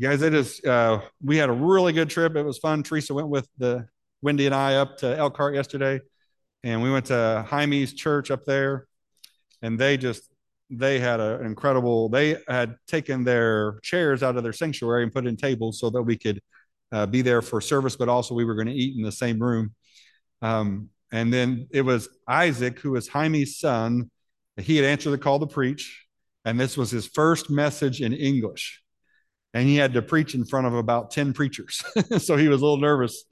guys, it is. Uh, we had a really good trip. It was fun. Teresa went with the Wendy and I up to Elkhart yesterday, and we went to Jaime's church up there, and they just they had an incredible. They had taken their chairs out of their sanctuary and put in tables so that we could uh, be there for service, but also we were going to eat in the same room. Um, and then it was Isaac, who was Jaime's son. He had answered the call to preach, and this was his first message in English and he had to preach in front of about 10 preachers. so he was a little nervous,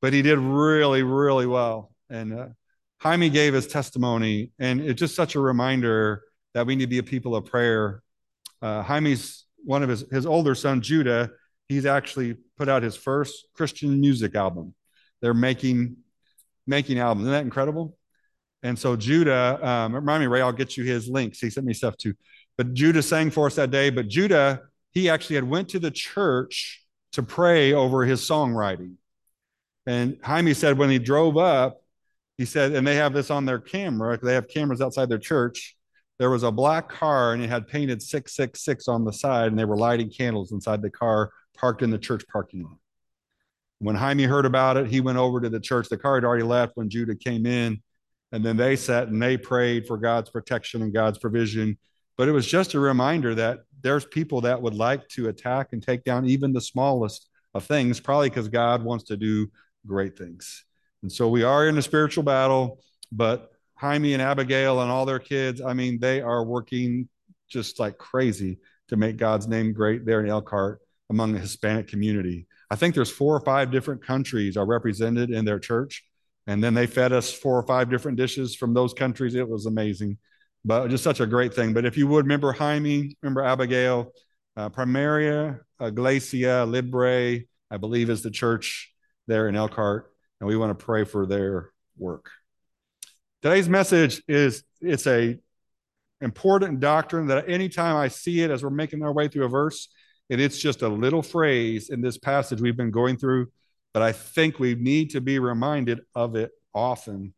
but he did really, really well. And uh, Jaime gave his testimony, and it's just such a reminder that we need to be a people of prayer. Uh, Jaime's one of his, his older son, Judah, he's actually put out his first Christian music album. They're making making albums. Isn't that incredible? And so Judah, um, remind me, Ray, I'll get you his links. He sent me stuff too. But Judah sang for us that day. But Judah he actually had went to the church to pray over his songwriting. And Jaime said when he drove up, he said, and they have this on their camera, they have cameras outside their church. There was a black car and it had painted 666 on the side, and they were lighting candles inside the car parked in the church parking lot. When Jaime heard about it, he went over to the church. The car had already left when Judah came in, and then they sat and they prayed for God's protection and God's provision. But it was just a reminder that there's people that would like to attack and take down even the smallest of things, probably because God wants to do great things. And so we are in a spiritual battle, but Jaime and Abigail and all their kids, I mean, they are working just like crazy to make God's name great there in Elkhart among the Hispanic community. I think there's four or five different countries are represented in their church. And then they fed us four or five different dishes from those countries. It was amazing but just such a great thing. But if you would remember Jaime, remember Abigail, uh, Primera, Iglesia, Libre, I believe is the church there in Elkhart, and we want to pray for their work. Today's message is it's a important doctrine that anytime I see it as we're making our way through a verse, and it's just a little phrase in this passage we've been going through, but I think we need to be reminded of it often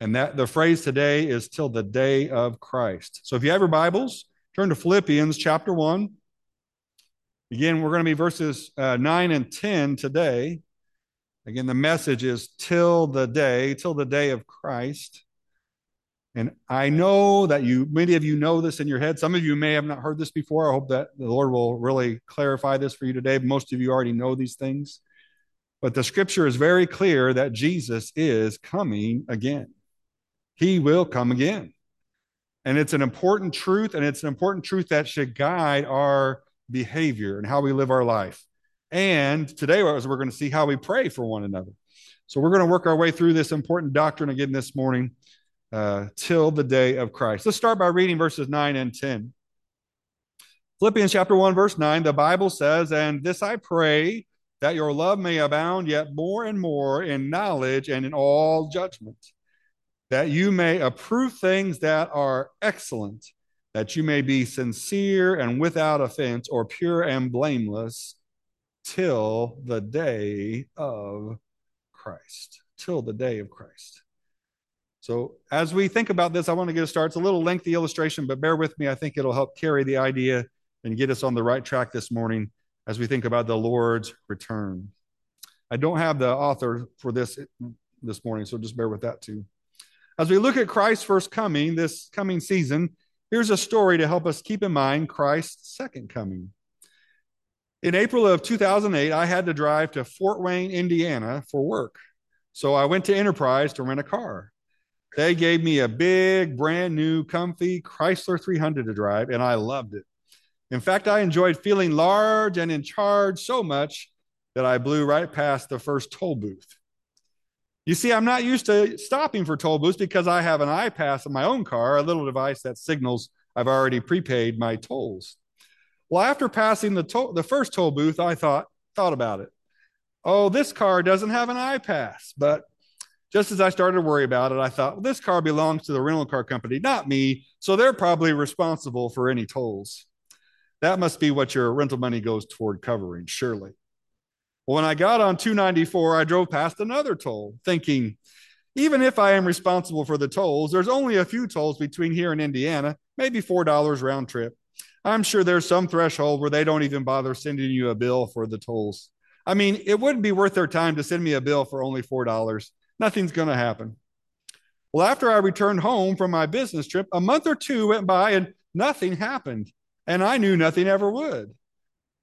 and that the phrase today is till the day of Christ. So if you have your Bibles, turn to Philippians chapter 1. Again, we're going to be verses uh, 9 and 10 today. Again, the message is till the day, till the day of Christ. And I know that you, many of you know this in your head. Some of you may have not heard this before. I hope that the Lord will really clarify this for you today. Most of you already know these things. But the scripture is very clear that Jesus is coming again. He will come again. And it's an important truth, and it's an important truth that should guide our behavior and how we live our life. And today, we're going to see how we pray for one another. So we're going to work our way through this important doctrine again this morning uh, till the day of Christ. Let's start by reading verses 9 and 10. Philippians chapter 1, verse 9, the Bible says, And this I pray that your love may abound yet more and more in knowledge and in all judgment that you may approve things that are excellent, that you may be sincere and without offense, or pure and blameless, till the day of Christ. Till the day of Christ. So, as we think about this, I want to get a start. It's a little lengthy illustration, but bear with me. I think it'll help carry the idea and get us on the right track this morning as we think about the Lord's return. I don't have the author for this this morning, so just bear with that too. As we look at Christ's first coming this coming season, here's a story to help us keep in mind Christ's second coming. In April of 2008, I had to drive to Fort Wayne, Indiana for work. So I went to Enterprise to rent a car. They gave me a big, brand new, comfy Chrysler 300 to drive, and I loved it. In fact, I enjoyed feeling large and in charge so much that I blew right past the first toll booth. You see, I'm not used to stopping for toll booths because I have an I-PASS in my own car, a little device that signals I've already prepaid my tolls. Well, after passing the toll, the first toll booth, I thought thought about it. Oh, this car doesn't have an I-PASS. But just as I started to worry about it, I thought, well, this car belongs to the rental car company, not me. So they're probably responsible for any tolls. That must be what your rental money goes toward covering, surely. When I got on 294, I drove past another toll, thinking, even if I am responsible for the tolls, there's only a few tolls between here and Indiana, maybe $4 round trip. I'm sure there's some threshold where they don't even bother sending you a bill for the tolls. I mean, it wouldn't be worth their time to send me a bill for only $4. Nothing's going to happen. Well, after I returned home from my business trip, a month or two went by and nothing happened. And I knew nothing ever would.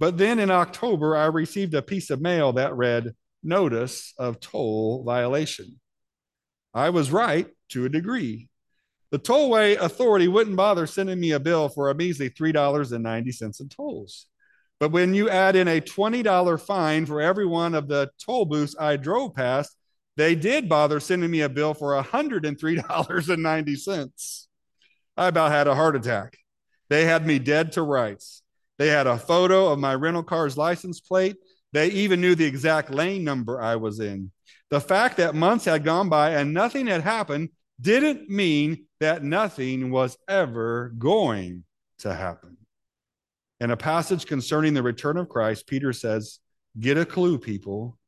But then in October, I received a piece of mail that read, Notice of Toll Violation. I was right to a degree. The tollway authority wouldn't bother sending me a bill for a measly $3.90 in tolls. But when you add in a $20 fine for every one of the toll booths I drove past, they did bother sending me a bill for $103.90. I about had a heart attack. They had me dead to rights. They had a photo of my rental car's license plate. They even knew the exact lane number I was in. The fact that months had gone by and nothing had happened didn't mean that nothing was ever going to happen. In a passage concerning the return of Christ, Peter says, Get a clue, people.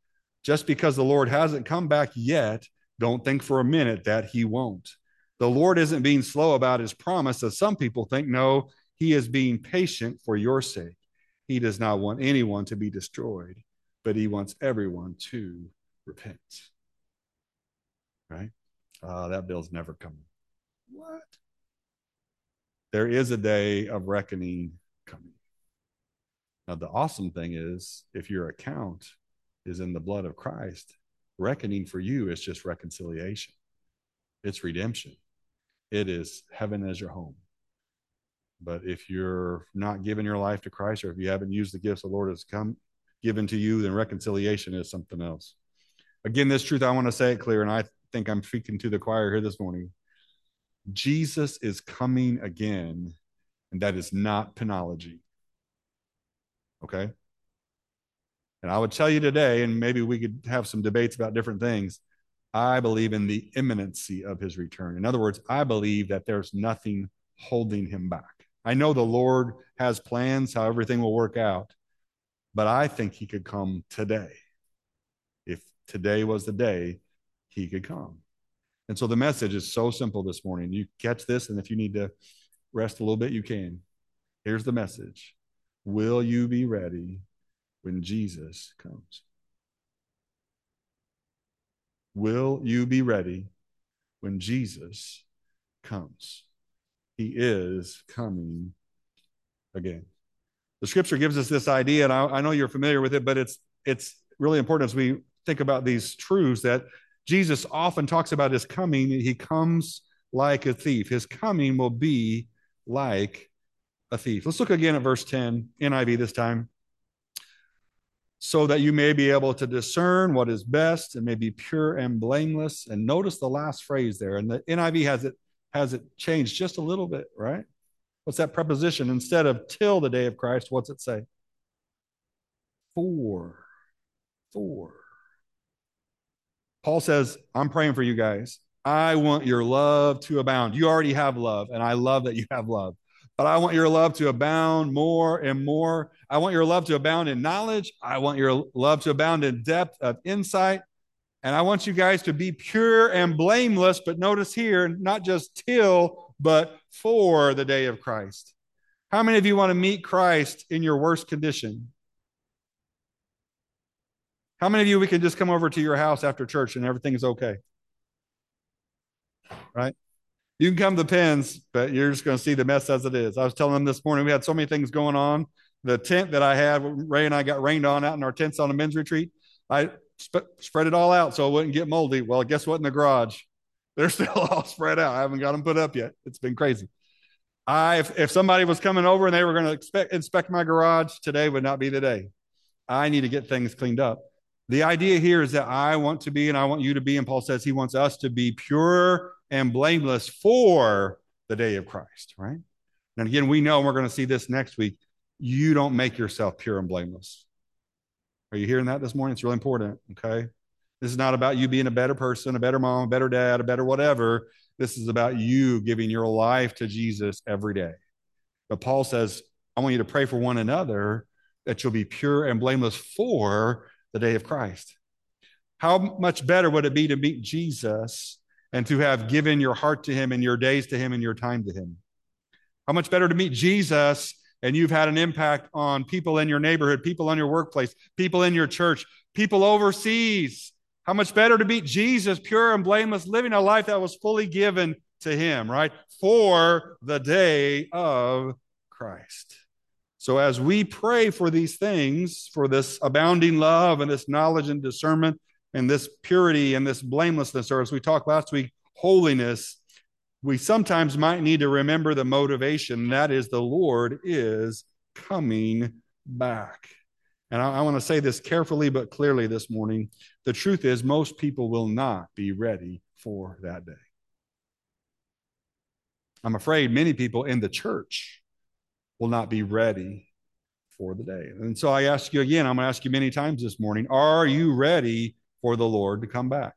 Just because the Lord hasn't come back yet, don't think for a minute that he won't. The Lord isn't being slow about his promise, as some people think. No, he is being patient for your sake. He does not want anyone to be destroyed, but he wants everyone to repent. Right? Uh, that bill's never coming. What? There is a day of reckoning coming. Now, the awesome thing is if your account is in the blood of Christ, reckoning for you is just reconciliation, it's redemption it is heaven as your home. But if you're not giving your life to Christ, or if you haven't used the gifts the Lord has come given to you, then reconciliation is something else. Again, this truth, I want to say it clear, and I think I'm speaking to the choir here this morning. Jesus is coming again, and that is not penology. Okay? And I would tell you today, and maybe we could have some debates about different things. I believe in the imminency of his return. In other words, I believe that there's nothing holding him back. I know the Lord has plans how everything will work out, but I think he could come today. If today was the day, he could come. And so the message is so simple this morning. You catch this, and if you need to rest a little bit, you can. Here's the message Will you be ready when Jesus comes? Will you be ready when Jesus comes? He is coming again. The scripture gives us this idea, and I, I know you're familiar with it, but it's it's really important as we think about these truths that Jesus often talks about his coming. He comes like a thief. His coming will be like a thief. Let's look again at verse 10, NIV this time so that you may be able to discern what is best and may be pure and blameless. And notice the last phrase there, and the NIV has it has it changed just a little bit, right? What's that preposition? Instead of till the day of Christ, what's it say? For. For. Paul says, I'm praying for you guys. I want your love to abound. You already have love, and I love that you have love. But I want your love to abound more and more. I want your love to abound in knowledge. I want your love to abound in depth of insight. And I want you guys to be pure and blameless. But notice here, not just till, but for the day of Christ. How many of you want to meet Christ in your worst condition? How many of you we can just come over to your house after church and everything's okay? Right? You can come to pens, but you're just going to see the mess as it is. I was telling them this morning we had so many things going on. The tent that I had, Ray and I got rained on out in our tents on a men's retreat. I sp- spread it all out so it wouldn't get moldy. Well, guess what? In the garage, they're still all spread out. I haven't got them put up yet. It's been crazy. I, if, if somebody was coming over and they were going to inspect my garage, today would not be the day. I need to get things cleaned up. The idea here is that I want to be and I want you to be, and Paul says he wants us to be pure and blameless for the day of Christ, right? And again, we know, we're going to see this next week, you don't make yourself pure and blameless. Are you hearing that this morning? It's really important, okay? This is not about you being a better person, a better mom, a better dad, a better whatever. This is about you giving your life to Jesus every day. But Paul says, I want you to pray for one another that you'll be pure and blameless for the day of Christ. How much better would it be to meet Jesus and to have given your heart to him and your days to him and your time to him. How much better to meet Jesus and you've had an impact on people in your neighborhood, people in your workplace, people in your church, people overseas. How much better to meet Jesus, pure and blameless, living a life that was fully given to him, right? For the day of Christ. So as we pray for these things, for this abounding love and this knowledge and discernment and this purity and this blamelessness, or as we talked last week, holiness, we sometimes might need to remember the motivation that is the Lord is coming back. And I, I want to say this carefully but clearly this morning. The truth is, most people will not be ready for that day. I'm afraid many people in the church will not be ready for the day. And so I ask you again, I'm going to ask you many times this morning are you ready for the Lord to come back?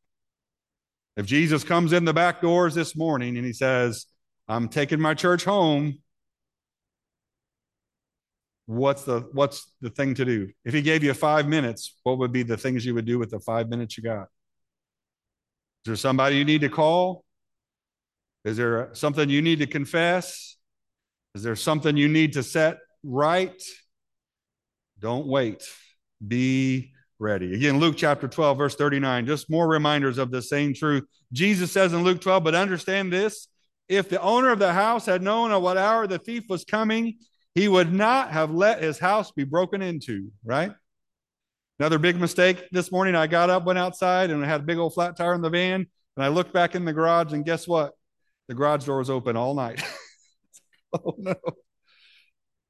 If Jesus comes in the back doors this morning and he says, I'm taking my church home, what's the what's the thing to do? If he gave you five minutes, what would be the things you would do with the five minutes you got? Is there somebody you need to call? Is there something you need to confess? Is there something you need to set right? Don't wait. Be ready. Again, Luke chapter 12, verse 39, just more reminders of the same truth. Jesus says in Luke 12, but understand this if the owner of the house had known at what hour the thief was coming, he would not have let his house be broken into, right? Another big mistake this morning. I got up, went outside, and I had a big old flat tire in the van. And I looked back in the garage, and guess what? The garage door was open all night. oh, no.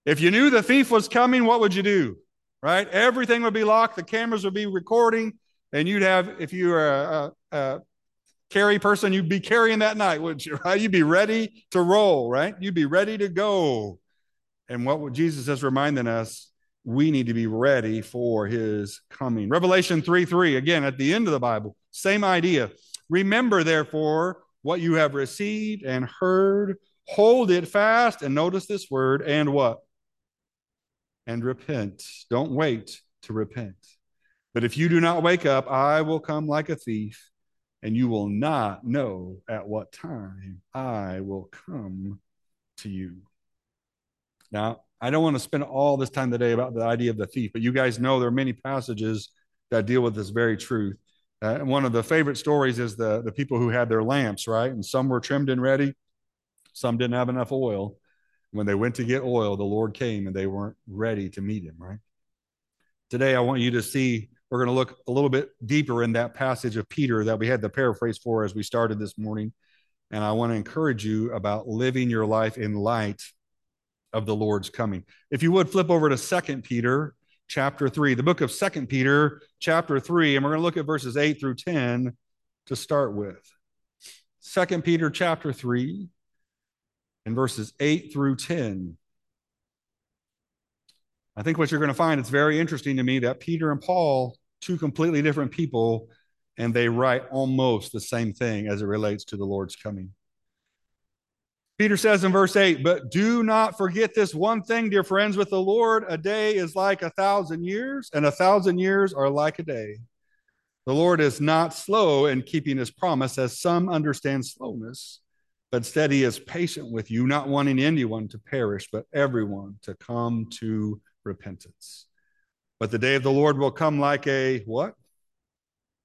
If you knew the thief was coming, what would you do? Right? Everything would be locked. The cameras would be recording, and you'd have, if you were a, a, a carry person, you'd be carrying that night, wouldn't you? Right? You'd be ready to roll, right? You'd be ready to go. And what Jesus is reminding us, we need to be ready for his coming. Revelation 3 3, again, at the end of the Bible, same idea. Remember, therefore, what you have received and heard, hold it fast, and notice this word, and what? And repent. Don't wait to repent. But if you do not wake up, I will come like a thief, and you will not know at what time I will come to you. Now, I don't want to spend all this time today about the idea of the thief, but you guys know there are many passages that deal with this very truth. Uh, one of the favorite stories is the, the people who had their lamps, right? And some were trimmed and ready, some didn't have enough oil. When they went to get oil, the Lord came and they weren't ready to meet him, right? Today, I want you to see, we're going to look a little bit deeper in that passage of Peter that we had the paraphrase for as we started this morning. And I want to encourage you about living your life in light of the Lord's coming. If you would flip over to Second Peter chapter 3, the book of Second Peter chapter 3, and we're going to look at verses 8 through 10 to start with. Second Peter chapter 3 in verses 8 through 10. I think what you're going to find, it's very interesting to me that Peter and Paul, two completely different people, and they write almost the same thing as it relates to the Lord's coming. Peter says in verse 8, but do not forget this one thing, dear friends, with the Lord, a day is like a thousand years, and a thousand years are like a day. The Lord is not slow in keeping his promise, as some understand slowness but instead he is patient with you, not wanting anyone to perish, but everyone to come to repentance. But the day of the Lord will come like a what?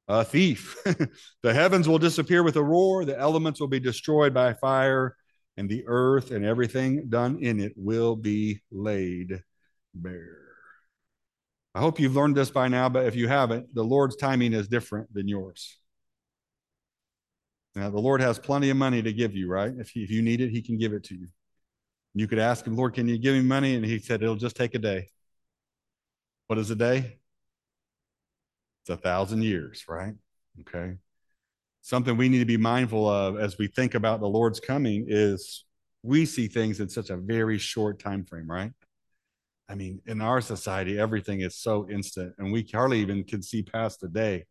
A thief. the heavens will disappear with a roar, the elements will be destroyed by fire, and the earth and everything done in it will be laid bare. I hope you've learned this by now, but if you haven't, the Lord's timing is different than yours. Now, the Lord has plenty of money to give you, right? If, he, if you need it, He can give it to you. You could ask Him, Lord, can you give me money? And He said, it'll just take a day. What is a day? It's a thousand years, right? Okay. Something we need to be mindful of as we think about the Lord's coming is we see things in such a very short time frame, right? I mean, in our society, everything is so instant, and we hardly even can see past a day.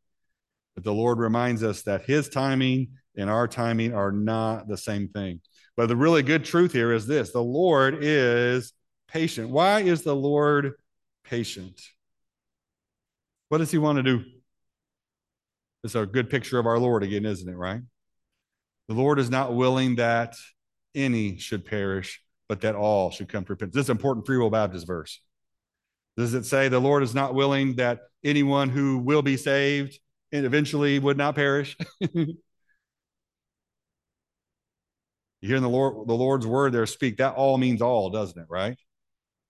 But the Lord reminds us that His timing and our timing are not the same thing. But the really good truth here is this the Lord is patient. Why is the Lord patient? What does He want to do? It's a good picture of our Lord again, isn't it, right? The Lord is not willing that any should perish, but that all should come to repentance. This is important free will Baptist verse. Does it say the Lord is not willing that anyone who will be saved and eventually would not perish? you hear the Lord, the Lord's word there speak. That all means all, doesn't it? Right?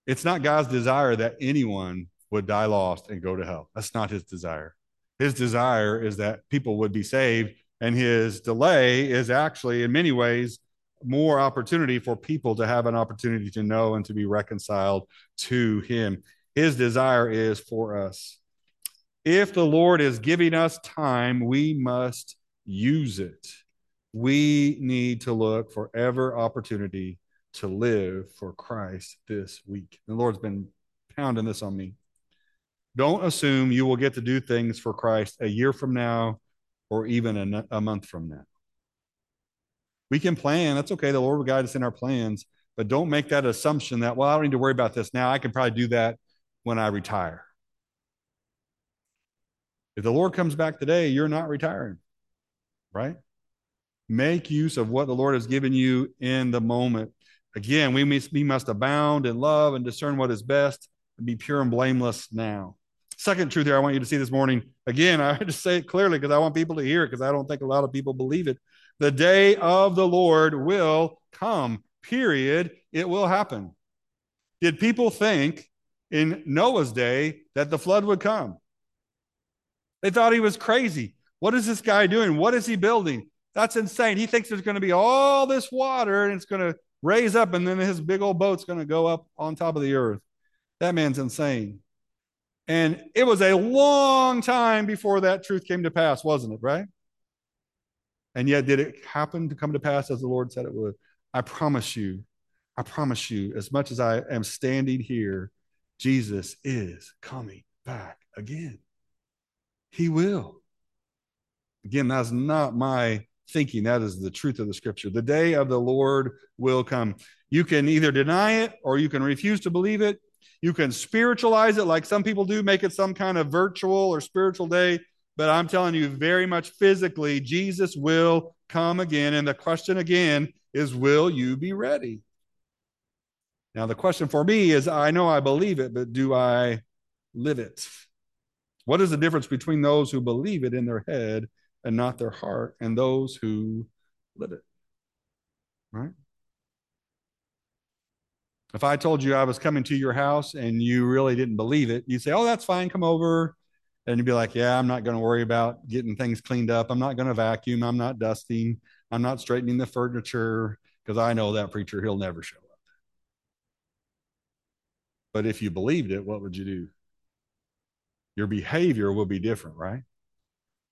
It's not God's desire that anyone would die lost and go to hell. That's not his desire. His desire is that people would be saved, and his delay is actually, in many ways, more opportunity for people to have an opportunity to know and to be reconciled to him. His desire is for us. If the Lord is giving us time, we must use it. We need to look for every opportunity to live for Christ this week. The Lord's been pounding this on me. Don't assume you will get to do things for Christ a year from now or even a, a month from now. We can plan. That's okay. The Lord will guide us in our plans, but don't make that assumption that, well, I don't need to worry about this now. I can probably do that when I retire. If the Lord comes back today, you're not retiring, right? Make use of what the Lord has given you in the moment. Again, we must, we must abound in love and discern what is best and be pure and blameless now. Second truth here I want you to see this morning. Again, I just say it clearly because I want people to hear it because I don't think a lot of people believe it. The day of the Lord will come, period. It will happen. Did people think in Noah's day that the flood would come? They thought he was crazy. What is this guy doing? What is he building? That's insane. He thinks there's going to be all this water and it's going to raise up, and then his big old boat's going to go up on top of the earth. That man's insane. And it was a long time before that truth came to pass, wasn't it? Right? And yet, did it happen to come to pass as the Lord said it would? I promise you, I promise you, as much as I am standing here, Jesus is coming back again. He will. Again, that's not my thinking. That is the truth of the scripture. The day of the Lord will come. You can either deny it or you can refuse to believe it. You can spiritualize it like some people do, make it some kind of virtual or spiritual day. But I'm telling you, very much physically, Jesus will come again. And the question again is, will you be ready? Now, the question for me is I know I believe it, but do I live it? What is the difference between those who believe it in their head and not their heart and those who live it? Right? If I told you I was coming to your house and you really didn't believe it, you'd say, Oh, that's fine, come over. And you'd be like, Yeah, I'm not going to worry about getting things cleaned up. I'm not going to vacuum. I'm not dusting. I'm not straightening the furniture because I know that preacher, he'll never show up. But if you believed it, what would you do? your behavior will be different, right?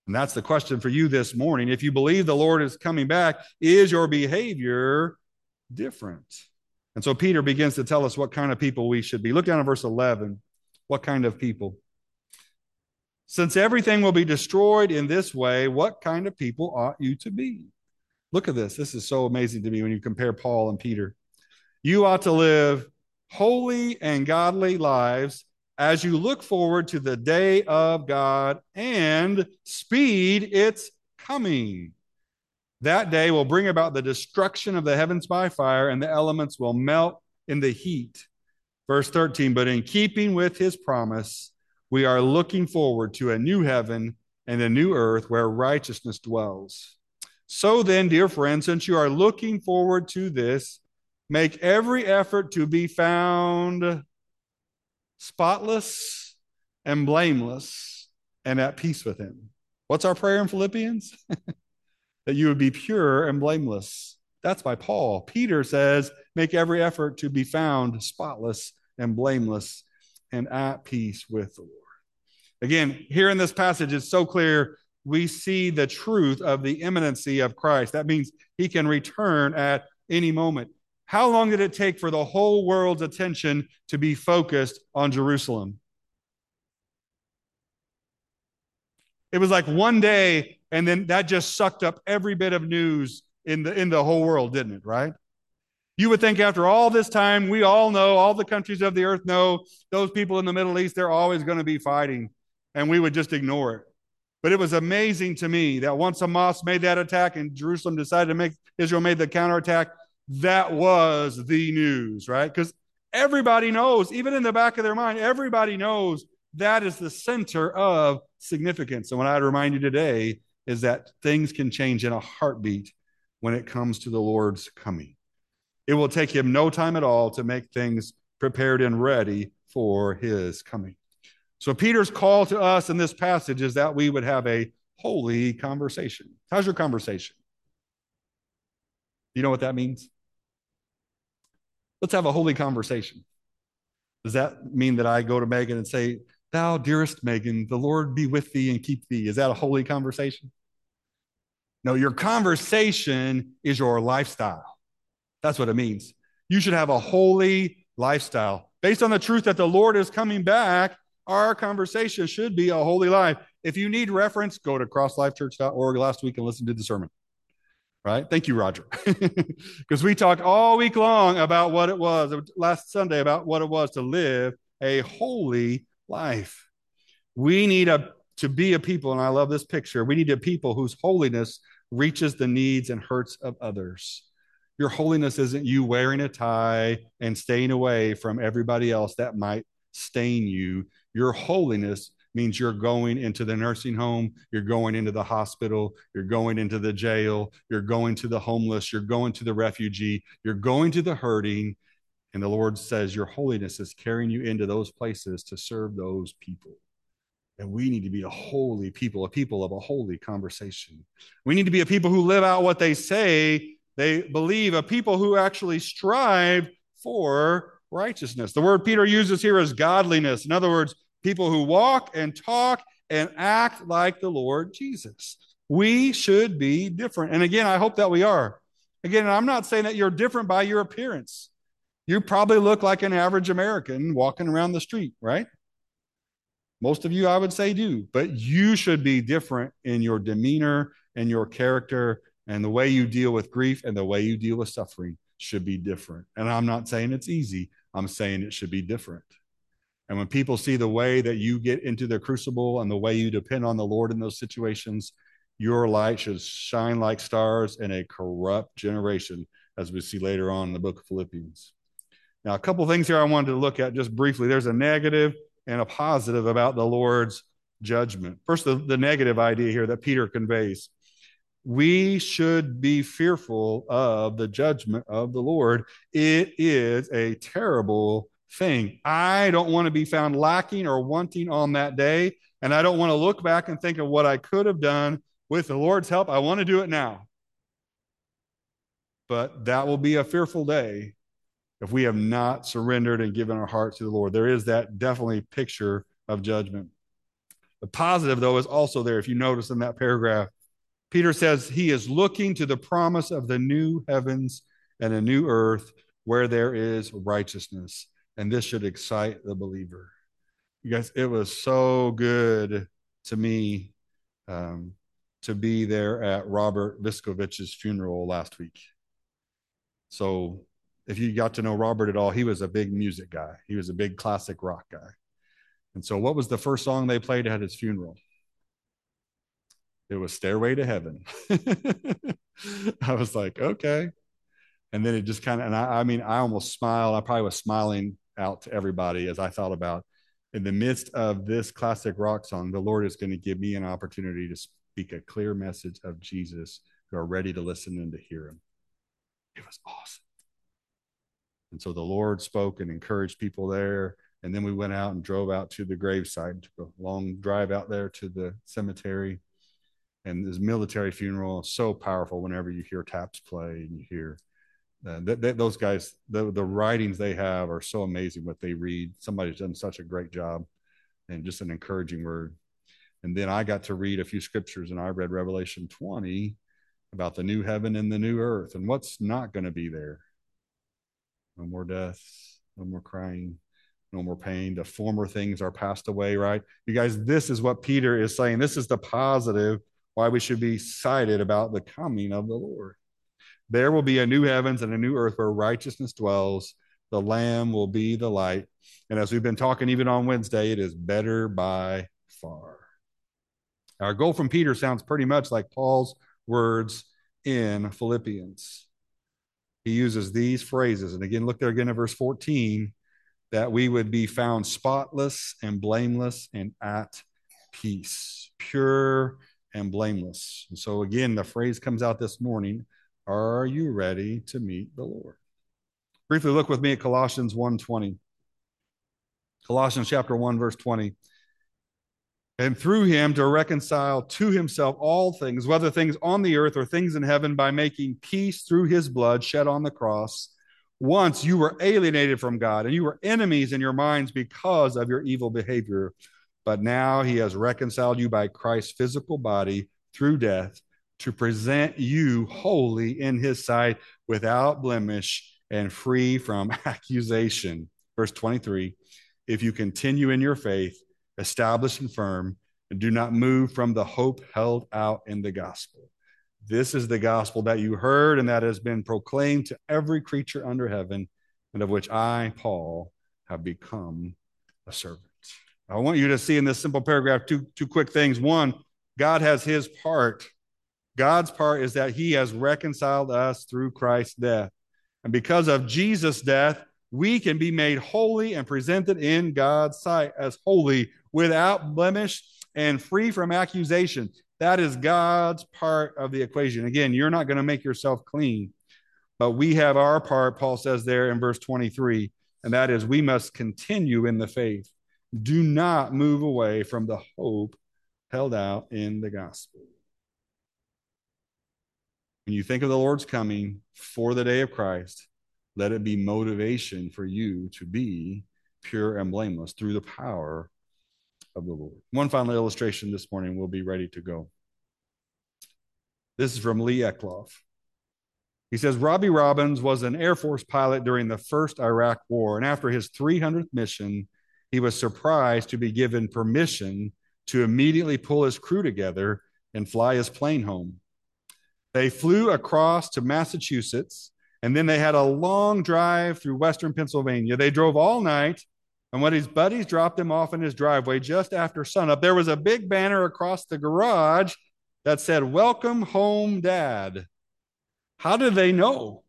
And that's the question for you this morning. If you believe the Lord is coming back, is your behavior different? And so Peter begins to tell us what kind of people we should be. Look down at verse 11. What kind of people? Since everything will be destroyed in this way, what kind of people ought you to be? Look at this. This is so amazing to me when you compare Paul and Peter. You ought to live holy and godly lives as you look forward to the day of God and speed its coming. That day will bring about the destruction of the heavens by fire, and the elements will melt in the heat. Verse 13, but in keeping with his promise, we are looking forward to a new heaven and a new earth where righteousness dwells. So then, dear friends, since you are looking forward to this, make every effort to be found spotless and blameless and at peace with him. What's our prayer in Philippians? that you would be pure and blameless. That's by Paul. Peter says, make every effort to be found spotless and blameless and at peace with the Lord. Again, here in this passage, it's so clear we see the truth of the imminency of Christ. That means he can return at any moment. How long did it take for the whole world's attention to be focused on Jerusalem? It was like one day, and then that just sucked up every bit of news in the in the whole world, didn't it? Right? You would think after all this time, we all know, all the countries of the earth know, those people in the Middle East, they're always going to be fighting, and we would just ignore it. But it was amazing to me that once Hamas made that attack and Jerusalem decided to make Israel made the counterattack, that was the news, right? Because everybody knows, even in the back of their mind, everybody knows that is the center of significance. And what I'd remind you today is that things can change in a heartbeat when it comes to the Lord's coming. It will take him no time at all to make things prepared and ready for his coming. So, Peter's call to us in this passage is that we would have a holy conversation. How's your conversation? You know what that means? Let's have a holy conversation. Does that mean that I go to Megan and say, Thou, dearest Megan, the Lord be with thee and keep thee? Is that a holy conversation? No, your conversation is your lifestyle. That's what it means. You should have a holy lifestyle. Based on the truth that the Lord is coming back, our conversation should be a holy life. If you need reference, go to crosslifechurch.org last week and listen to the sermon. Right? Thank you, Roger. Because we talked all week long about what it was last Sunday about what it was to live a holy life. We need a to be a people, and I love this picture. We need a people whose holiness reaches the needs and hurts of others. Your holiness isn't you wearing a tie and staying away from everybody else that might stain you. Your holiness means you're going into the nursing home, you're going into the hospital, you're going into the jail, you're going to the homeless, you're going to the refugee, you're going to the hurting. And the Lord says your holiness is carrying you into those places to serve those people. And we need to be a holy people, a people of a holy conversation. We need to be a people who live out what they say they believe, a people who actually strive for righteousness. The word Peter uses here is godliness. In other words, people who walk and talk and act like the Lord Jesus. We should be different. And again, I hope that we are. Again, I'm not saying that you're different by your appearance. You probably look like an average American walking around the street, right? Most of you, I would say, do, but you should be different in your demeanor and your character and the way you deal with grief and the way you deal with suffering should be different. And I'm not saying it's easy, I'm saying it should be different. And when people see the way that you get into the crucible and the way you depend on the Lord in those situations, your light should shine like stars in a corrupt generation, as we see later on in the book of Philippians. Now, a couple things here I wanted to look at just briefly. There's a negative and a positive about the Lord's judgment. First, the, the negative idea here that Peter conveys we should be fearful of the judgment of the Lord. It is a terrible thing. I don't want to be found lacking or wanting on that day. And I don't want to look back and think of what I could have done with the Lord's help. I want to do it now. But that will be a fearful day if we have not surrendered and given our heart to the Lord. There is that definitely picture of judgment. The positive, though, is also there. If you notice in that paragraph, Peter says he is looking to the promise of the new heavens and a new earth where there is righteousness. And this should excite the believer. You guys, it was so good to me um, to be there at Robert Viskovich's funeral last week. So, if you got to know Robert at all, he was a big music guy. He was a big classic rock guy. And so, what was the first song they played at his funeral? It was Stairway to Heaven. I was like, okay. And then it just kind of, and I, I mean, I almost smiled. I probably was smiling out to everybody as I thought about in the midst of this classic rock song, the Lord is going to give me an opportunity to speak a clear message of Jesus who are ready to listen and to hear him. It was awesome. And so the Lord spoke and encouraged people there. And then we went out and drove out to the gravesite, took a long drive out there to the cemetery and this military funeral is so powerful whenever you hear taps play and you hear uh, th- th- those guys the, the writings they have are so amazing what they read. Somebody's done such a great job and just an encouraging word. And then i got to read a few scriptures and i read revelation 20 about the new heaven and the new earth and what's not going to be there. No more death no more crying no more pain. The former things are passed away right? You guys this is what peter is saying. This is the positive why we should be excited about the coming of the Lord. There will be a new heavens and a new earth where righteousness dwells. The Lamb will be the light. And as we've been talking even on Wednesday, it is better by far. Our goal from Peter sounds pretty much like Paul's words in Philippians. he uses these phrases. And again, look there again at verse 14 that we would be found spotless and blameless and at peace, pure and blameless. And so again, the phrase comes out this morning Are you ready to meet the Lord? Briefly look with me at Colossians 1:20. Colossians chapter 1, verse 20 and through him to reconcile to himself all things, whether things on the earth or things in heaven, by making peace through his blood shed on the cross. Once you were alienated from God and you were enemies in your minds because of your evil behavior, but now he has reconciled you by Christ's physical body through death to present you holy in his sight without blemish and free from accusation. Verse 23 If you continue in your faith, established and firm, and do not move from the hope held out in the gospel. This is the gospel that you heard and that has been proclaimed to every creature under heaven, and of which I, Paul, have become a servant. I want you to see in this simple paragraph two, two quick things. One, God has his part. God's part is that he has reconciled us through Christ's death. And because of Jesus' death, we can be made holy and presented in God's sight as holy without blemish and free from accusation. That is God's part of the equation. Again, you're not going to make yourself clean, but we have our part, Paul says there in verse 23, and that is we must continue in the faith. Do not move away from the hope held out in the gospel. When you think of the Lord's coming for the day of Christ, let it be motivation for you to be pure and blameless through the power of the Lord. One final illustration this morning, we'll be ready to go. This is from Lee Eclov. He says Robbie Robbins was an Air Force pilot during the first Iraq War, and after his 300th mission, he was surprised to be given permission to immediately pull his crew together and fly his plane home. They flew across to Massachusetts, and then they had a long drive through western Pennsylvania. They drove all night and when his buddies dropped him off in his driveway just after sunup, there was a big banner across the garage that said, Welcome home, Dad. How did they know?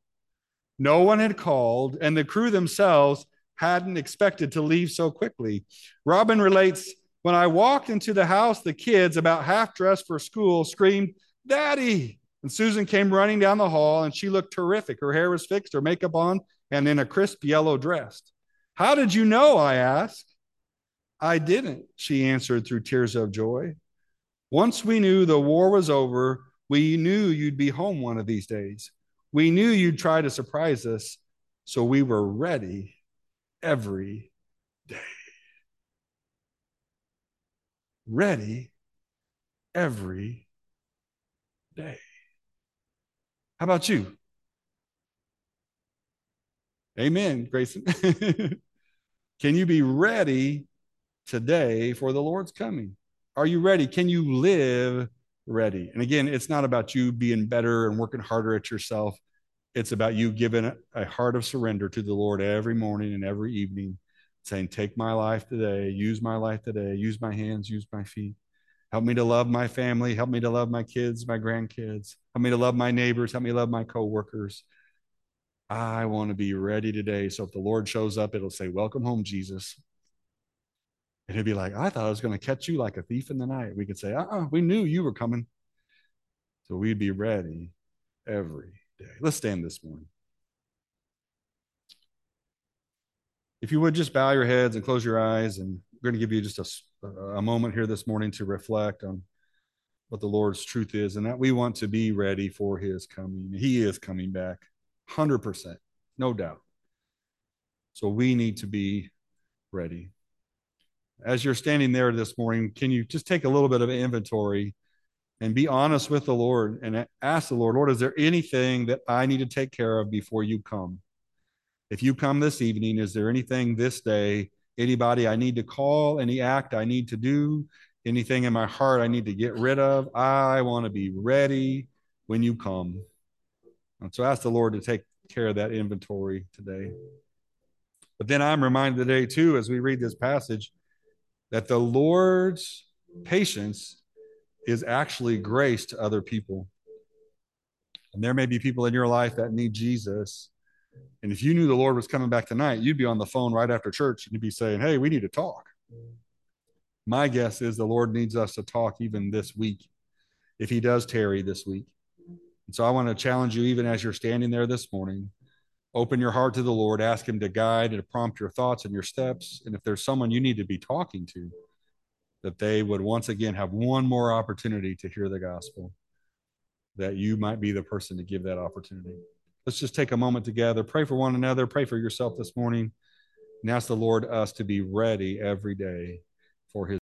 No one had called, and the crew themselves hadn't expected to leave so quickly. Robin relates When I walked into the house, the kids, about half dressed for school, screamed, Daddy. And Susan came running down the hall, and she looked terrific. Her hair was fixed, her makeup on, and in a crisp yellow dress. How did you know? I asked. I didn't, she answered through tears of joy. Once we knew the war was over, we knew you'd be home one of these days. We knew you'd try to surprise us, so we were ready every day. Ready every day. How about you? Amen, Grayson. Can you be ready today for the Lord's coming? Are you ready? Can you live ready? And again, it's not about you being better and working harder at yourself. It's about you giving a heart of surrender to the Lord every morning and every evening, saying, Take my life today, use my life today, use my hands, use my feet. Help me to love my family. Help me to love my kids, my grandkids. Help me to love my neighbors. Help me love my coworkers. I want to be ready today. So if the Lord shows up, it'll say, Welcome home, Jesus. And he'll be like, I thought I was going to catch you like a thief in the night. We could say, uh uh we knew you were coming. So we'd be ready every day. Let's stand this morning. If you would just bow your heads and close your eyes, and we're going to give you just a, a moment here this morning to reflect on what the Lord's truth is, and that we want to be ready for his coming. He is coming back. 100%, no doubt. So we need to be ready. As you're standing there this morning, can you just take a little bit of inventory and be honest with the Lord and ask the Lord, Lord, is there anything that I need to take care of before you come? If you come this evening, is there anything this day, anybody I need to call, any act I need to do, anything in my heart I need to get rid of? I want to be ready when you come. And so ask the Lord to take care of that inventory today. But then I'm reminded today, too, as we read this passage, that the Lord's patience is actually grace to other people. And there may be people in your life that need Jesus. And if you knew the Lord was coming back tonight, you'd be on the phone right after church and you'd be saying, Hey, we need to talk. My guess is the Lord needs us to talk even this week, if He does tarry this week. And so I want to challenge you, even as you're standing there this morning, open your heart to the Lord, ask Him to guide and to prompt your thoughts and your steps. And if there's someone you need to be talking to, that they would once again have one more opportunity to hear the gospel, that you might be the person to give that opportunity. Let's just take a moment together, pray for one another, pray for yourself this morning, and ask the Lord us to be ready every day for His.